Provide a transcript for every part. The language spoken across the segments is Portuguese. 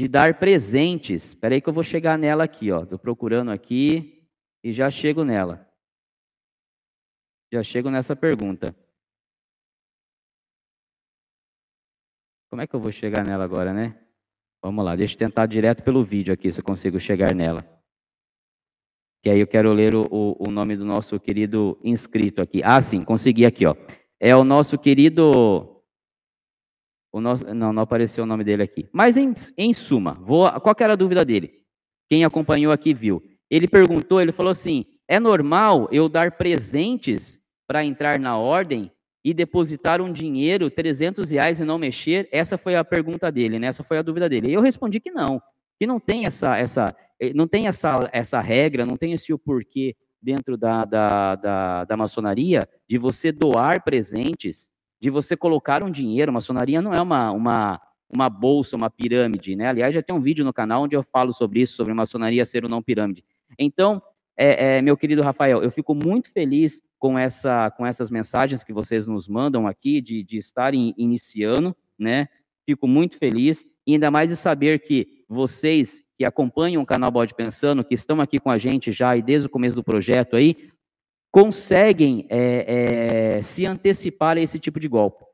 de dar presentes. Espera aí que eu vou chegar nela aqui, ó. Estou procurando aqui e já chego nela. Já chego nessa pergunta. Como é que eu vou chegar nela agora, né? Vamos lá, deixa eu tentar direto pelo vídeo aqui, se eu consigo chegar nela. Que aí eu quero ler o, o, nome do nosso querido inscrito aqui. Ah, sim, consegui aqui, ó. É o nosso querido o nosso, não, não apareceu o nome dele aqui. Mas em, em suma, vou, qual era a dúvida dele? Quem acompanhou aqui viu. Ele perguntou, ele falou assim: é normal eu dar presentes para entrar na ordem e depositar um dinheiro, 300 reais e não mexer? Essa foi a pergunta dele, né? Essa foi a dúvida dele. E eu respondi que não, que não tem essa, essa, eh, não tem essa, essa regra, não tem esse o porquê dentro da, da, da, da maçonaria de você doar presentes de você colocar um dinheiro. Maçonaria não é uma, uma, uma bolsa, uma pirâmide, né? Aliás, já tem um vídeo no canal onde eu falo sobre isso, sobre maçonaria ser ou não pirâmide. Então, é, é, meu querido Rafael, eu fico muito feliz com, essa, com essas mensagens que vocês nos mandam aqui, de, de estarem iniciando, né? Fico muito feliz, ainda mais de saber que vocês que acompanham o canal Bode Pensando, que estão aqui com a gente já e desde o começo do projeto aí, conseguem é, é, se antecipar a esse tipo de golpe.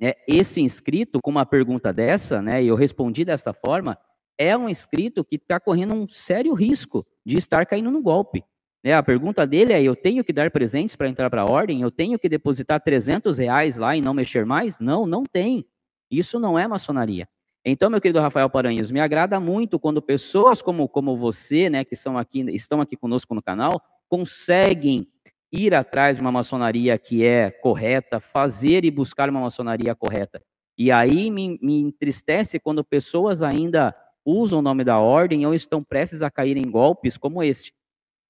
É, esse inscrito, com uma pergunta dessa, né, e eu respondi dessa forma, é um inscrito que está correndo um sério risco de estar caindo no golpe. É, a pergunta dele é: eu tenho que dar presentes para entrar para a ordem? Eu tenho que depositar 300 reais lá e não mexer mais? Não, não tem. Isso não é maçonaria. Então, meu querido Rafael Paranhos, me agrada muito quando pessoas como, como você, né, que são aqui, estão aqui conosco no canal, conseguem ir atrás de uma maçonaria que é correta, fazer e buscar uma maçonaria correta. E aí me, me entristece quando pessoas ainda usam o nome da ordem ou estão prestes a cair em golpes como este,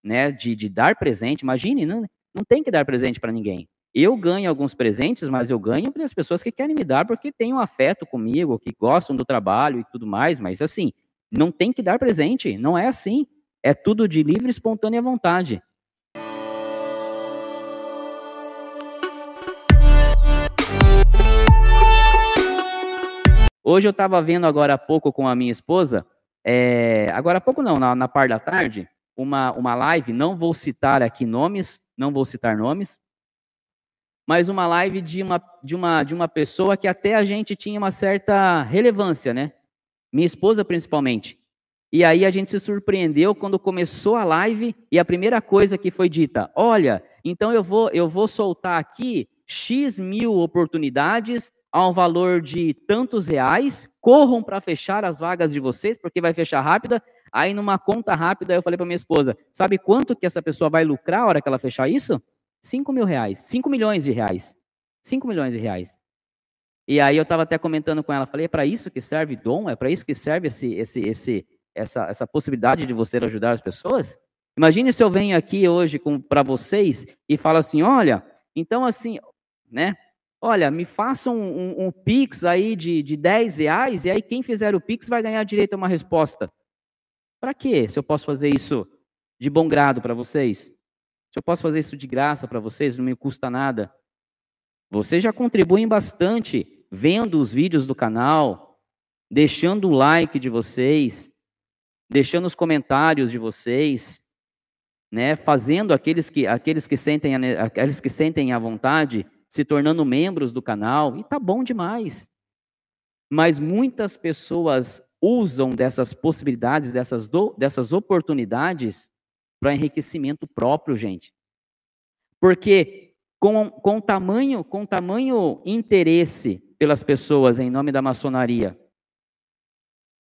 né? De, de dar presente. Imagine, não, não tem que dar presente para ninguém. Eu ganho alguns presentes, mas eu ganho para as pessoas que querem me dar porque têm um afeto comigo, que gostam do trabalho e tudo mais. Mas assim, não tem que dar presente. Não é assim. É tudo de livre espontânea vontade. Hoje eu estava vendo agora há pouco com a minha esposa, é, agora há pouco não, na, na par da tarde, uma, uma live, não vou citar aqui nomes, não vou citar nomes, mas uma live de uma, de uma, de uma pessoa que até a gente tinha uma certa relevância, né? Minha esposa principalmente. E aí a gente se surpreendeu quando começou a live e a primeira coisa que foi dita: olha, então eu vou, eu vou soltar aqui X mil oportunidades a um valor de tantos reais, corram para fechar as vagas de vocês, porque vai fechar rápida. Aí, numa conta rápida, eu falei para minha esposa: sabe quanto que essa pessoa vai lucrar a hora que ela fechar isso? 5 mil reais. 5 milhões de reais. 5 milhões de reais. E aí eu estava até comentando com ela, falei, é para isso que serve dom? É para isso que serve esse, esse, esse, essa, essa possibilidade de você ajudar as pessoas? Imagine se eu venho aqui hoje para vocês e falo assim, olha, então assim, né? Olha, me façam um, um, um Pix aí de, de 10 reais, e aí quem fizer o Pix vai ganhar direito a uma resposta. Para quê? Se eu posso fazer isso de bom grado para vocês? Se eu posso fazer isso de graça para vocês, não me custa nada. Vocês já contribuem bastante vendo os vídeos do canal, deixando o like de vocês, deixando os comentários de vocês, né, fazendo aqueles que aqueles que sentem aqueles que sentem a vontade se tornando membros do canal, e tá bom demais. Mas muitas pessoas usam dessas possibilidades, dessas, do, dessas oportunidades para enriquecimento próprio, gente. Porque com, com tamanho, com tamanho interesse pelas pessoas em nome da maçonaria,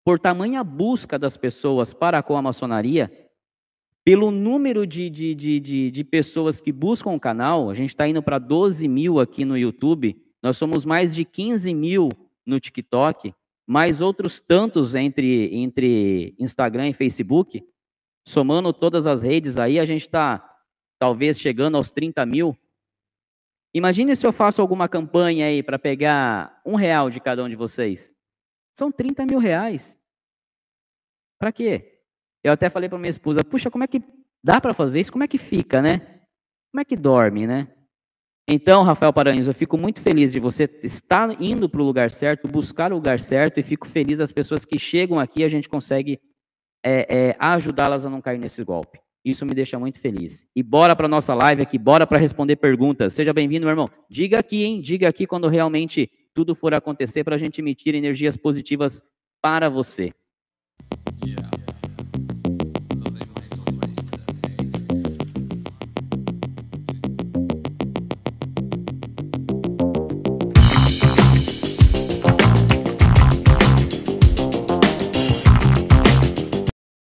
por tamanha busca das pessoas para com a maçonaria, pelo número de, de, de, de, de pessoas que buscam o canal, a gente está indo para 12 mil aqui no YouTube, nós somos mais de 15 mil no TikTok, mais outros tantos entre, entre Instagram e Facebook. Somando todas as redes aí, a gente está talvez chegando aos 30 mil. Imagine se eu faço alguma campanha aí para pegar um real de cada um de vocês. São 30 mil reais. Para quê? Eu até falei para minha esposa, puxa, como é que dá para fazer isso? Como é que fica, né? Como é que dorme, né? Então, Rafael Paranhos, eu fico muito feliz de você estar indo para o lugar certo, buscar o lugar certo, e fico feliz das pessoas que chegam aqui, a gente consegue é, é, ajudá-las a não cair nesse golpe. Isso me deixa muito feliz. E bora para nossa live aqui, bora para responder perguntas. Seja bem-vindo, meu irmão. Diga aqui, hein? Diga aqui quando realmente tudo for acontecer para a gente emitir energias positivas para você.